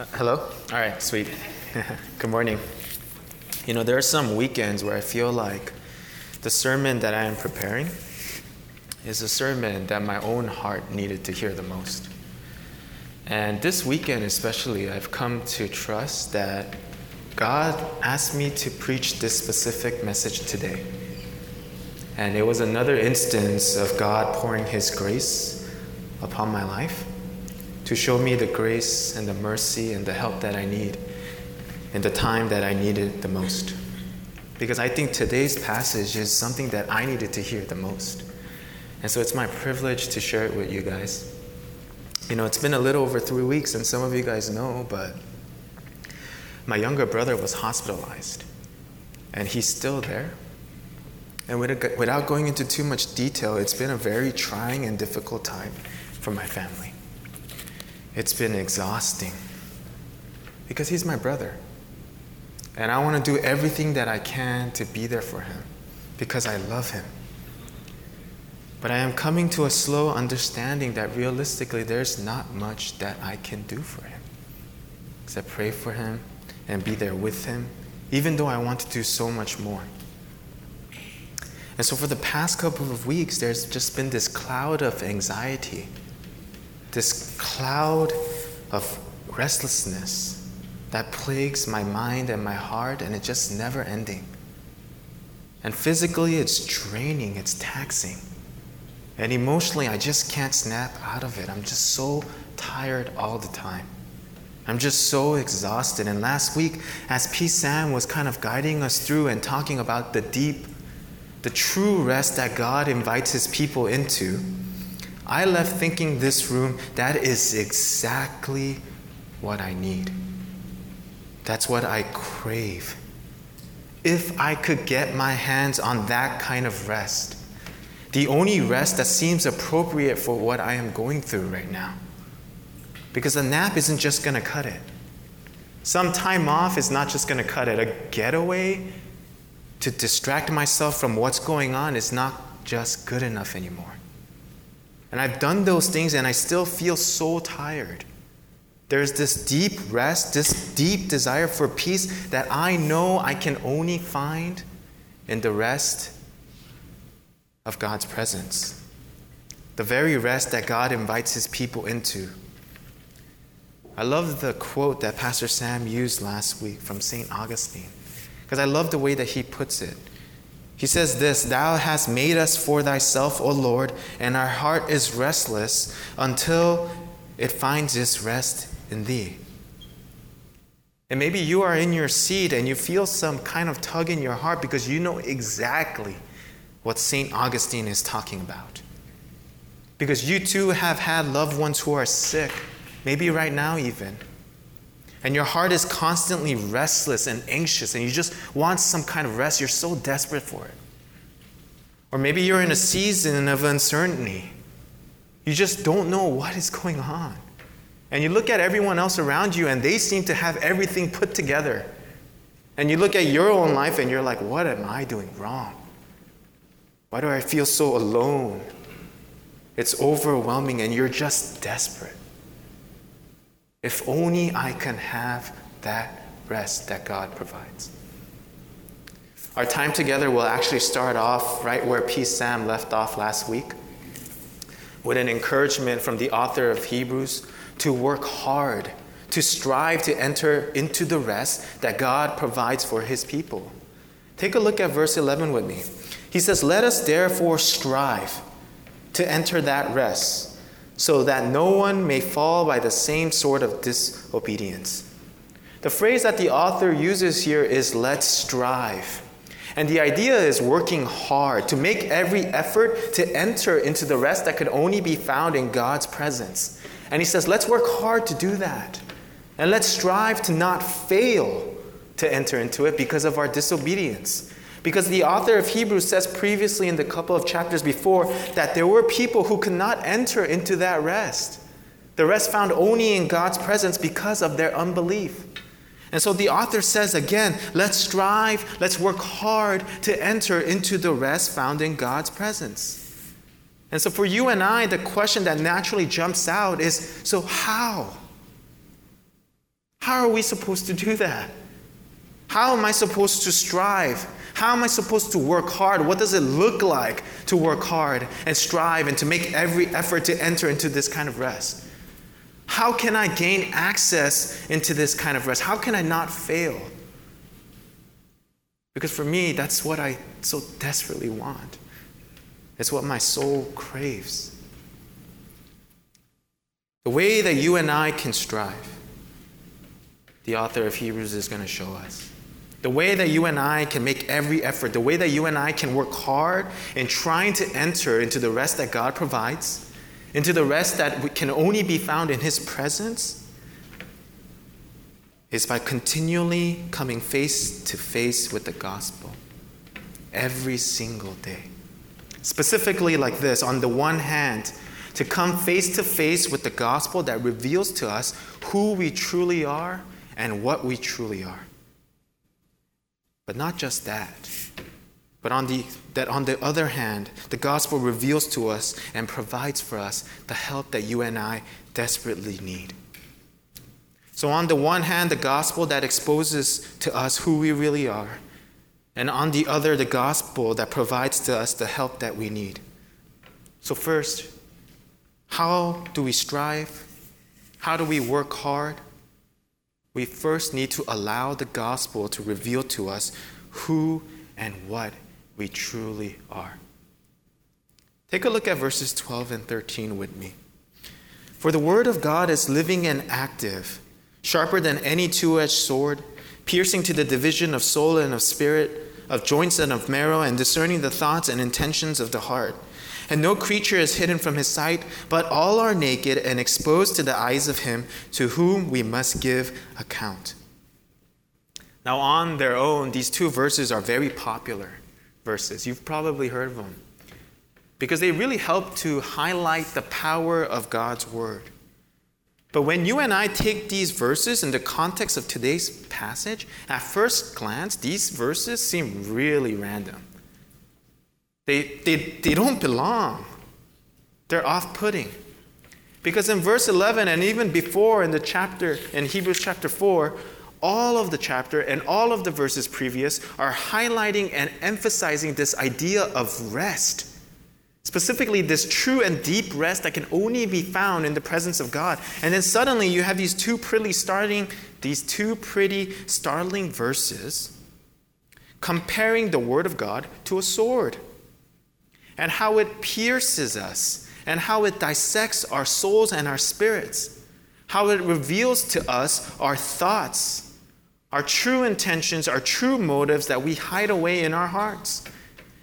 Uh, hello? All right, sweet. Good morning. You know, there are some weekends where I feel like the sermon that I am preparing is a sermon that my own heart needed to hear the most. And this weekend, especially, I've come to trust that God asked me to preach this specific message today. And it was another instance of God pouring His grace upon my life to show me the grace and the mercy and the help that I need in the time that I needed the most. Because I think today's passage is something that I needed to hear the most. And so it's my privilege to share it with you guys. You know, it's been a little over three weeks, and some of you guys know, but my younger brother was hospitalized, and he's still there. And without going into too much detail, it's been a very trying and difficult time for my family. It's been exhausting because he's my brother. And I want to do everything that I can to be there for him because I love him. But I am coming to a slow understanding that realistically there's not much that I can do for him except pray for him and be there with him, even though I want to do so much more. And so, for the past couple of weeks, there's just been this cloud of anxiety this cloud of restlessness that plagues my mind and my heart, and it's just never ending. And physically, it's draining, it's taxing. And emotionally, I just can't snap out of it. I'm just so tired all the time. I'm just so exhausted. And last week, as P. Sam was kind of guiding us through and talking about the deep, the true rest that God invites his people into, I left thinking this room, that is exactly what I need. That's what I crave. If I could get my hands on that kind of rest, the only rest that seems appropriate for what I am going through right now. Because a nap isn't just going to cut it. Some time off is not just going to cut it. A getaway to distract myself from what's going on is not just good enough anymore. And I've done those things and I still feel so tired. There's this deep rest, this deep desire for peace that I know I can only find in the rest of God's presence. The very rest that God invites his people into. I love the quote that Pastor Sam used last week from St. Augustine because I love the way that he puts it. He says this Thou hast made us for thyself, O Lord, and our heart is restless until it finds its rest in thee. And maybe you are in your seat and you feel some kind of tug in your heart because you know exactly what St. Augustine is talking about. Because you too have had loved ones who are sick, maybe right now even and your heart is constantly restless and anxious, and you just want some kind of rest, you're so desperate for it. Or maybe you're in a season of uncertainty. You just don't know what is going on. And you look at everyone else around you, and they seem to have everything put together. And you look at your own life, and you're like, what am I doing wrong? Why do I feel so alone? It's overwhelming, and you're just desperate. If only I can have that rest that God provides. Our time together will actually start off right where P. Sam left off last week with an encouragement from the author of Hebrews to work hard, to strive to enter into the rest that God provides for his people. Take a look at verse 11 with me. He says, Let us therefore strive to enter that rest so that no one may fall by the same sort of disobedience. The phrase that the author uses here is let's strive. And the idea is working hard to make every effort to enter into the rest that could only be found in God's presence. And he says, let's work hard to do that. And let's strive to not fail to enter into it because of our disobedience. Because the author of Hebrews says previously in the couple of chapters before that there were people who could not enter into that rest. The rest found only in God's presence because of their unbelief. And so the author says again, let's strive, let's work hard to enter into the rest found in God's presence. And so for you and I, the question that naturally jumps out is so how? How are we supposed to do that? How am I supposed to strive? How am I supposed to work hard? What does it look like to work hard and strive and to make every effort to enter into this kind of rest? How can I gain access into this kind of rest? How can I not fail? Because for me, that's what I so desperately want. It's what my soul craves. The way that you and I can strive, the author of Hebrews is going to show us. The way that you and I can make every effort, the way that you and I can work hard in trying to enter into the rest that God provides, into the rest that can only be found in His presence, is by continually coming face to face with the gospel every single day. Specifically, like this on the one hand, to come face to face with the gospel that reveals to us who we truly are and what we truly are. But not just that, but on the, that on the other hand, the gospel reveals to us and provides for us the help that you and I desperately need. So, on the one hand, the gospel that exposes to us who we really are, and on the other, the gospel that provides to us the help that we need. So, first, how do we strive? How do we work hard? We first need to allow the gospel to reveal to us who and what we truly are. Take a look at verses 12 and 13 with me. For the word of God is living and active sharper than any two edged sword, piercing to the division of soul and of spirit, of joints and of marrow, and discerning the thoughts and intentions of the heart. And no creature is hidden from his sight, but all are naked and exposed to the eyes of him to whom we must give account. Now, on their own, these two verses are very popular verses. You've probably heard of them because they really help to highlight the power of God's word. But when you and I take these verses in the context of today's passage, at first glance, these verses seem really random. They, they, they don't belong, they're off putting. Because in verse 11 and even before in the chapter, in Hebrews chapter 4, all of the chapter and all of the verses previous are highlighting and emphasizing this idea of rest Specifically, this true and deep rest that can only be found in the presence of God. And then suddenly you have these two pretty starting, these two pretty startling verses comparing the Word of God to a sword and how it pierces us and how it dissects our souls and our spirits, how it reveals to us our thoughts, our true intentions, our true motives that we hide away in our hearts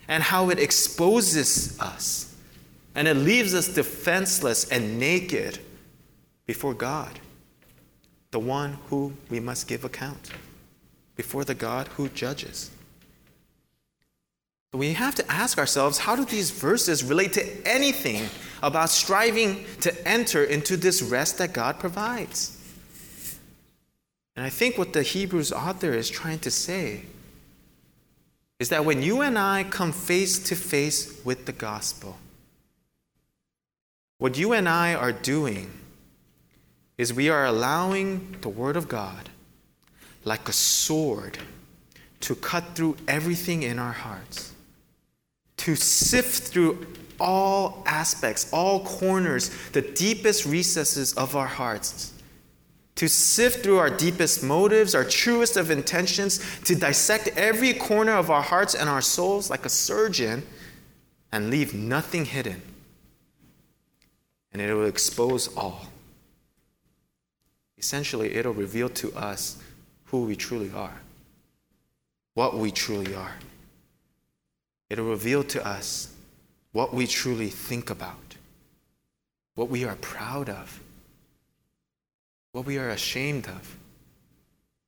and how it exposes us and it leaves us defenseless and naked before God, the one who we must give account, before the God who judges. We have to ask ourselves how do these verses relate to anything about striving to enter into this rest that God provides? And I think what the Hebrews author is trying to say is that when you and I come face to face with the gospel, what you and I are doing is we are allowing the Word of God, like a sword, to cut through everything in our hearts, to sift through all aspects, all corners, the deepest recesses of our hearts to sift through our deepest motives, our truest of intentions, to dissect every corner of our hearts and our souls like a surgeon and leave nothing hidden. And it will expose all. Essentially, it'll reveal to us who we truly are, what we truly are. It'll reveal to us what we truly think about, what we are proud of what we are ashamed of,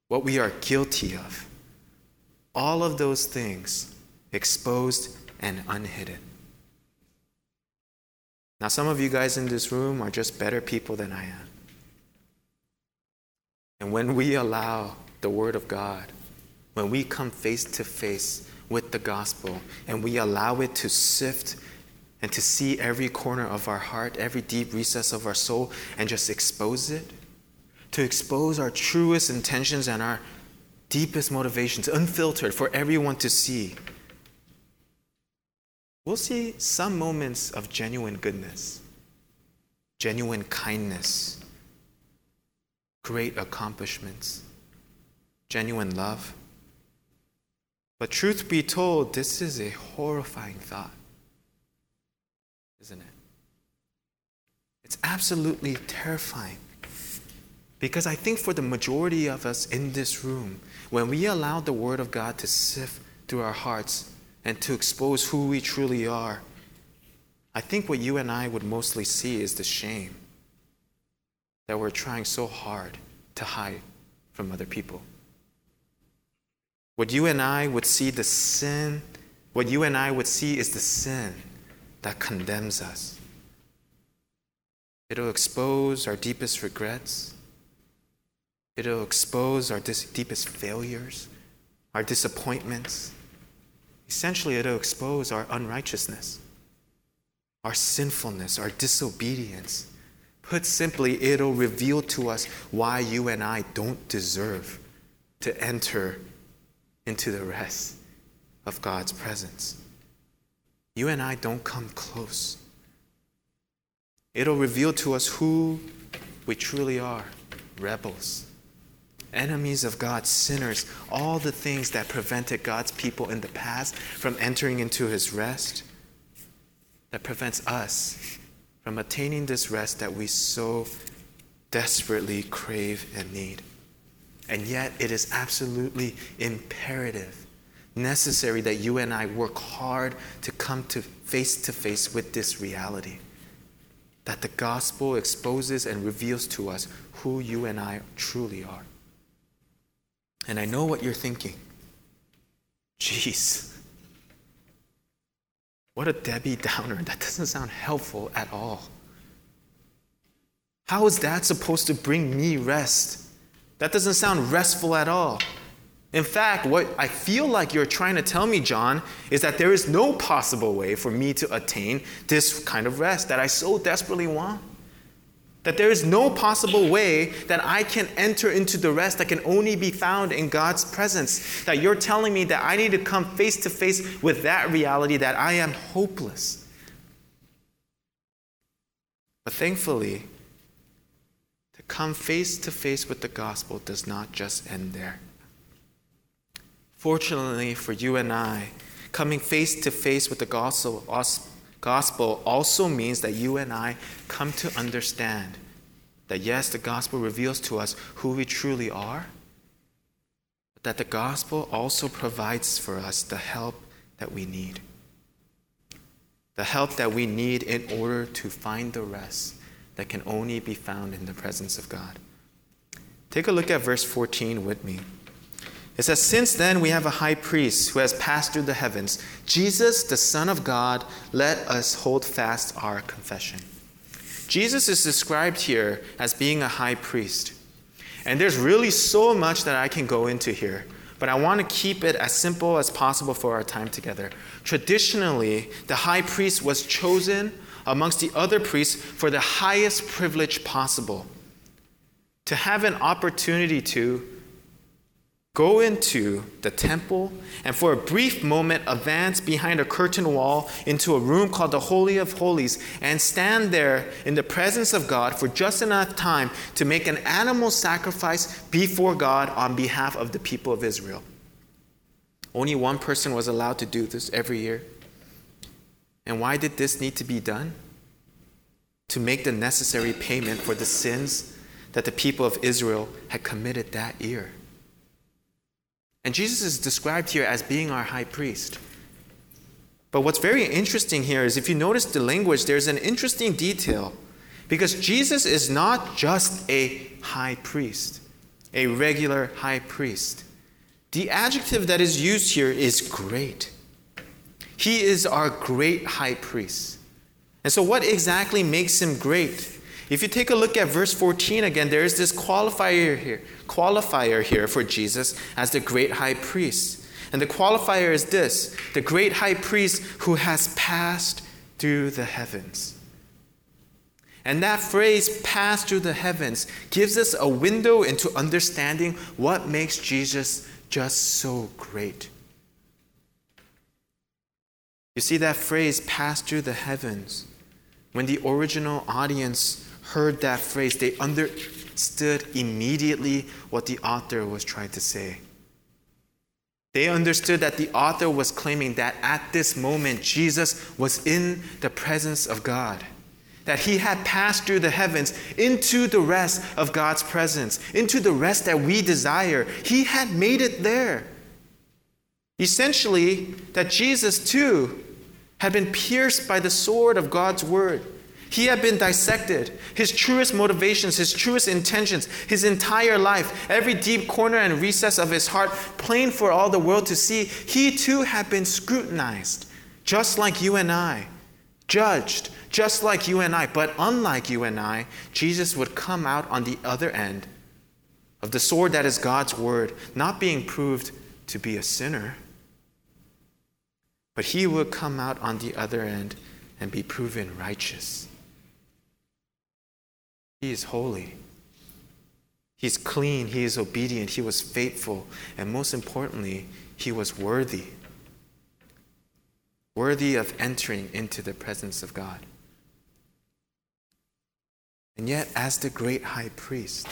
what we are guilty of. All of those things exposed and unhidden. Now, some of you guys in this room are just better people than I am. And when we allow the Word of God, when we come face to face with the gospel and we allow it to sift and to see every corner of our heart, every deep recess of our soul, and just expose it, to expose our truest intentions and our deepest motivations, unfiltered for everyone to see, we'll see some moments of genuine goodness, genuine kindness, great accomplishments, genuine love. But truth be told, this is a horrifying thought, isn't it? It's absolutely terrifying. Because I think for the majority of us in this room, when we allow the Word of God to sift through our hearts and to expose who we truly are, I think what you and I would mostly see is the shame that we're trying so hard to hide from other people. What you and I would see the sin, what you and I would see is the sin that condemns us. It'll expose our deepest regrets. It'll expose our dis- deepest failures, our disappointments. Essentially, it'll expose our unrighteousness, our sinfulness, our disobedience. Put simply, it'll reveal to us why you and I don't deserve to enter into the rest of God's presence. You and I don't come close. It'll reveal to us who we truly are rebels, enemies of God, sinners, all the things that prevented God's people in the past from entering into his rest, that prevents us from attaining this rest that we so desperately crave and need. And yet, it is absolutely imperative, necessary that you and I work hard to come to face to face with this reality that the gospel exposes and reveals to us who you and I truly are. And I know what you're thinking. Jeez. What a Debbie Downer. That doesn't sound helpful at all. How is that supposed to bring me rest? That doesn't sound restful at all. In fact, what I feel like you're trying to tell me, John, is that there is no possible way for me to attain this kind of rest that I so desperately want. That there is no possible way that I can enter into the rest that can only be found in God's presence. That you're telling me that I need to come face to face with that reality that I am hopeless. But thankfully, come face to face with the gospel does not just end there. Fortunately for you and I, coming face to face with the gospel, gospel also means that you and I come to understand that yes, the gospel reveals to us who we truly are, but that the gospel also provides for us the help that we need. The help that we need in order to find the rest that can only be found in the presence of God. Take a look at verse 14 with me. It says, Since then we have a high priest who has passed through the heavens, Jesus, the Son of God, let us hold fast our confession. Jesus is described here as being a high priest. And there's really so much that I can go into here, but I want to keep it as simple as possible for our time together. Traditionally, the high priest was chosen amongst the other priests for the highest privilege possible to have an opportunity to go into the temple and for a brief moment advance behind a curtain wall into a room called the Holy of Holies and stand there in the presence of God for just enough time to make an animal sacrifice before God on behalf of the people of Israel. Only one person was allowed to do this every year. And why did this need to be done? To make the necessary payment for the sins that the people of Israel had committed that year. And Jesus is described here as being our high priest. But what's very interesting here is if you notice the language, there's an interesting detail. Because Jesus is not just a high priest, a regular high priest. The adjective that is used here is great. He is our great high priest. And so, what exactly makes him great? If you take a look at verse 14 again, there is this qualifier here, qualifier here for Jesus as the great high priest. And the qualifier is this the great high priest who has passed through the heavens. And that phrase, passed through the heavens, gives us a window into understanding what makes Jesus just so great. You see, that phrase, pass through the heavens, when the original audience heard that phrase, they understood immediately what the author was trying to say. They understood that the author was claiming that at this moment Jesus was in the presence of God, that he had passed through the heavens into the rest of God's presence, into the rest that we desire. He had made it there. Essentially, that Jesus too had been pierced by the sword of God's word he had been dissected. His truest motivations, his truest intentions, his entire life, every deep corner and recess of his heart, plain for all the world to see, he too had been scrutinized, just like you and I, judged, just like you and I. But unlike you and I, Jesus would come out on the other end of the sword that is God's word, not being proved to be a sinner, but he will come out on the other end and be proven righteous. He is holy. He's clean. He is obedient. He was faithful. And most importantly, he was worthy. Worthy of entering into the presence of God. And yet, as the great high priest,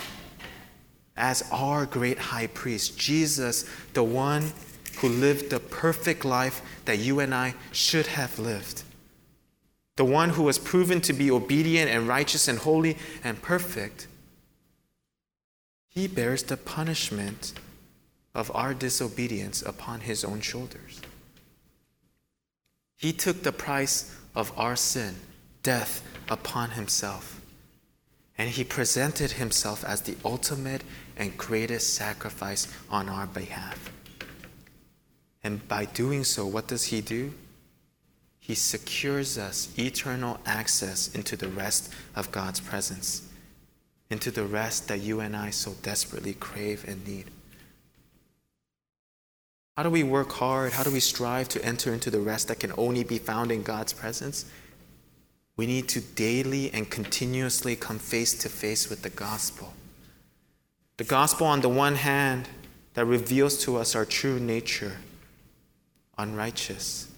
as our great high priest, Jesus, the one who lived the perfect life that you and I should have lived, the one who was proven to be obedient and righteous and holy and perfect, he bears the punishment of our disobedience upon his own shoulders. He took the price of our sin, death, upon himself. And he presented himself as the ultimate and greatest sacrifice on our behalf. And by doing so, what does he do? He secures us eternal access into the rest of God's presence, into the rest that you and I so desperately crave and need. How do we work hard? How do we strive to enter into the rest that can only be found in God's presence? We need to daily and continuously come face to face with the gospel. The gospel, on the one hand, that reveals to us our true nature unrighteous,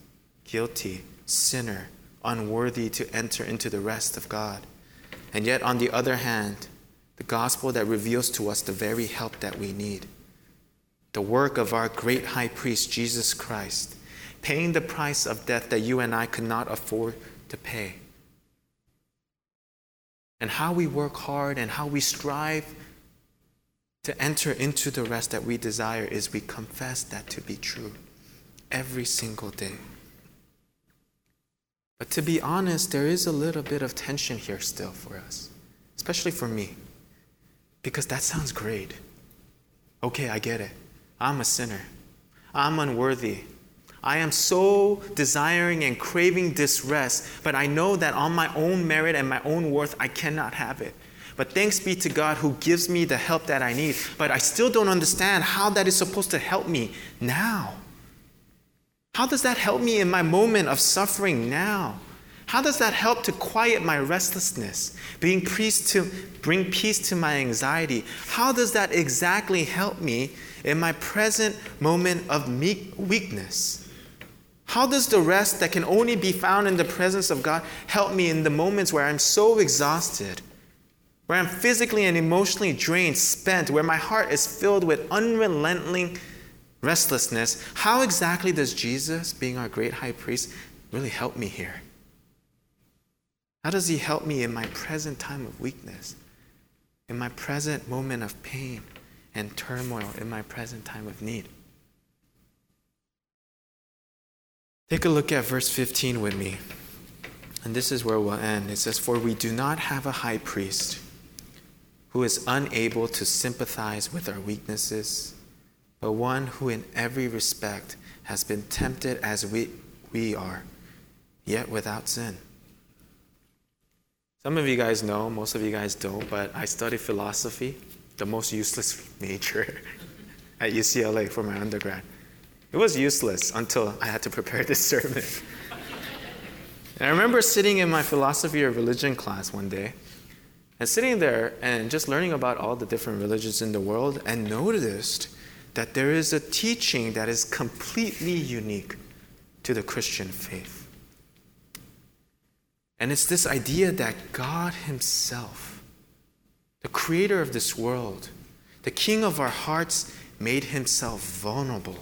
guilty, sinner, unworthy to enter into the rest of God. And yet, on the other hand, the gospel that reveals to us the very help that we need. The work of our great high priest, Jesus Christ, paying the price of death that you and I could not afford to pay. And how we work hard and how we strive to enter into the rest that we desire is we confess that to be true every single day. But to be honest, there is a little bit of tension here still for us, especially for me, because that sounds great. Okay, I get it. I'm a sinner, I'm unworthy. I am so desiring and craving this rest, but I know that on my own merit and my own worth, I cannot have it. But thanks be to God who gives me the help that I need. But I still don't understand how that is supposed to help me now. How does that help me in my moment of suffering now? How does that help to quiet my restlessness, bring peace to, bring peace to my anxiety? How does that exactly help me in my present moment of weakness? How does the rest that can only be found in the presence of God help me in the moments where I'm so exhausted, where I'm physically and emotionally drained, spent, where my heart is filled with unrelenting restlessness, how exactly does Jesus, being our great high priest, really help me here? How does he help me in my present time of weakness, in my present moment of pain and turmoil, in my present time of need? Take a look at verse 15 with me. And this is where we'll end. It says, For we do not have a high priest who is unable to sympathize with our weaknesses but one who in every respect has been tempted as we, we are, yet without sin. Some of you guys know, most of you guys don't, but I studied philosophy, the most useless major at UCLA for my undergrad. It was useless until I had to prepare this sermon. and I remember sitting in my philosophy of religion class one day, and sitting there and just learning about all the different religions in the world and noticed that there is a teaching that is completely unique to the Christian faith. And it's this idea that God Himself, the creator of this world, the king of our hearts, made Himself vulnerable.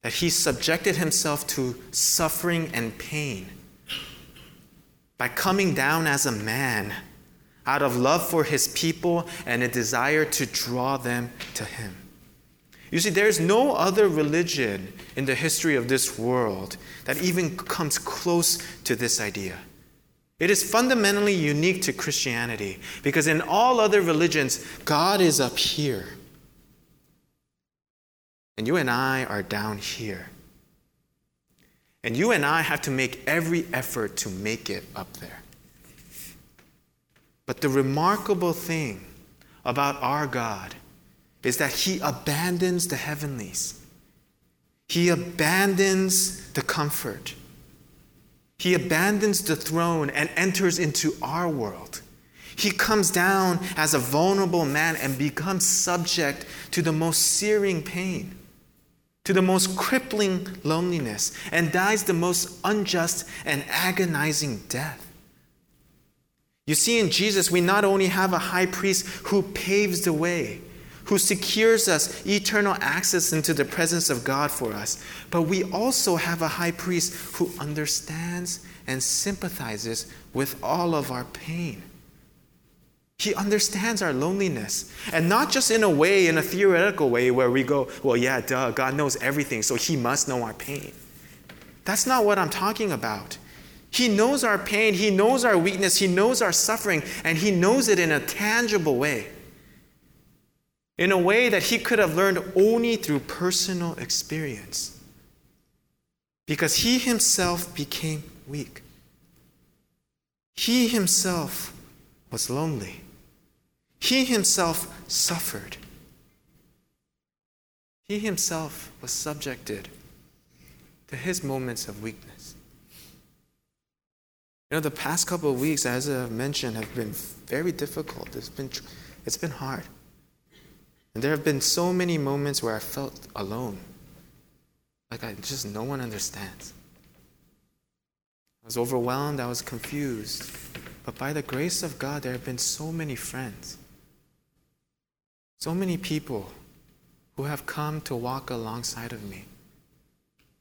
That He subjected Himself to suffering and pain by coming down as a man out of love for his people and a desire to draw them to him. You see, there's no other religion in the history of this world that even comes close to this idea. It is fundamentally unique to Christianity because in all other religions, God is up here. And you and I are down here. And you and I have to make every effort to make it up there. But the remarkable thing about our God is that He abandons the heavenlies, He abandons the comfort, He abandons the throne and enters into our world. He comes down as a vulnerable man and becomes subject to the most searing pain to the most crippling loneliness and dies the most unjust and agonizing death. You see, in Jesus, we not only have a high priest who paves the way, who secures us eternal access into the presence of God for us, but we also have a high priest who understands and sympathizes with all of our pain. He understands our loneliness. And not just in a way, in a theoretical way, where we go, well, yeah, duh, God knows everything, so He must know our pain. That's not what I'm talking about. He knows our pain, He knows our weakness, He knows our suffering, and He knows it in a tangible way. In a way that He could have learned only through personal experience. Because He Himself became weak. He Himself was lonely. He himself suffered. He himself was subjected to his moments of weakness. You know, the past couple of weeks, as I've mentioned, have been very difficult. It's been, it's been hard. And there have been so many moments where I felt alone. Like I just, no one understands. I was overwhelmed, I was confused. But by the grace of God, there have been so many friends so many people who have come to walk alongside of me,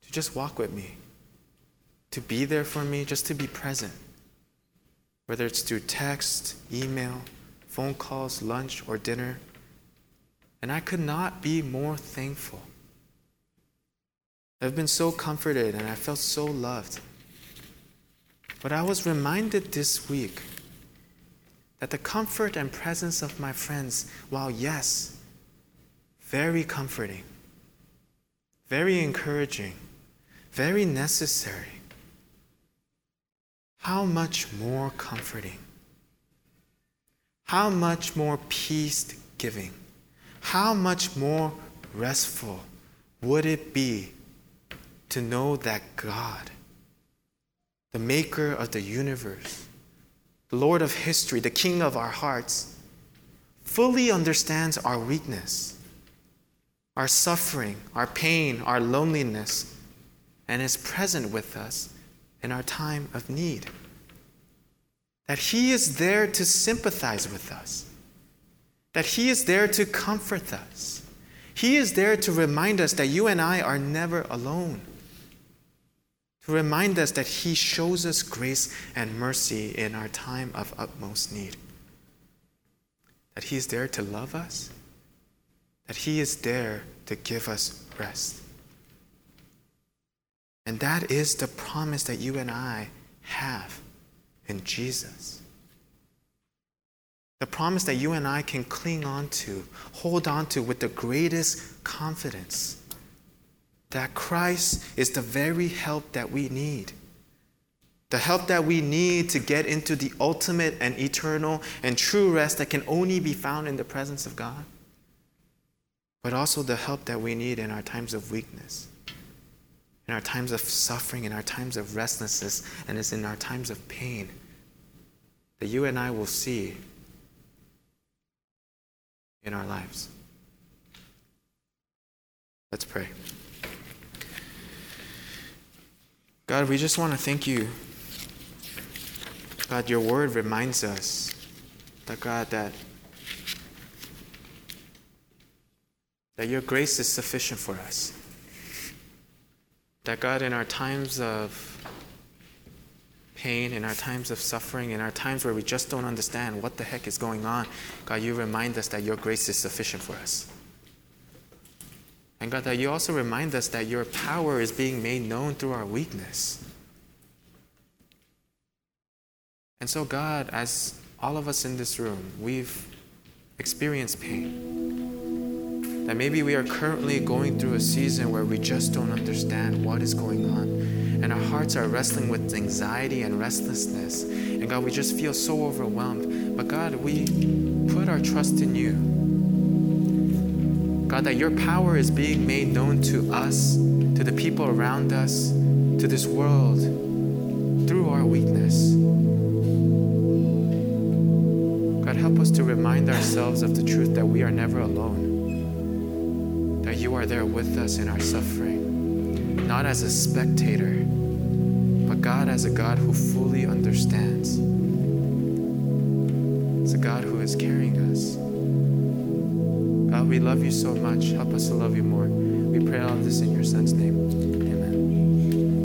to just walk with me, to be there for me, just to be present. Whether it's through text, email, phone calls, lunch, or dinner. And I could not be more thankful. I've been so comforted and I felt so loved. But I was reminded this week that the comfort and presence of my friends, while yes, very comforting, very encouraging, very necessary, how much more comforting, how much more peace giving, how much more restful would it be to know that God, the maker of the universe, the Lord of history, the King of our hearts, fully understands our weakness, our suffering, our pain, our loneliness, and is present with us in our time of need. That He is there to sympathize with us, that He is there to comfort us. He is there to remind us that you and I are never alone to remind us that He shows us grace and mercy in our time of utmost need. That He is there to love us, that He is there to give us rest. And that is the promise that you and I have in Jesus. The promise that you and I can cling on to, hold on to with the greatest confidence that Christ is the very help that we need. The help that we need to get into the ultimate and eternal and true rest that can only be found in the presence of God. But also the help that we need in our times of weakness, in our times of suffering, in our times of restlessness, and it's in our times of pain. that you and I will see in our lives. Let's pray. God, we just want to thank you. God, your word reminds us that God that that your grace is sufficient for us. That God in our times of pain, in our times of suffering, in our times where we just don't understand what the heck is going on, God, you remind us that your grace is sufficient for us. And God, that you also remind us that your power is being made known through our weakness. And so, God, as all of us in this room, we've experienced pain. That maybe we are currently going through a season where we just don't understand what is going on and our hearts are wrestling with anxiety and restlessness. And God, we just feel so overwhelmed. But God, we put our trust in you. God, that your power is being made known to us, to the people around us, to this world through our weakness. God, help us to remind ourselves of the truth that we are never alone, you are there with us in our suffering, not as a spectator but God as a God who fully understands. It's a God who is carrying us. God, we love you so much. Help us to love you more. We pray all this in your Son's name.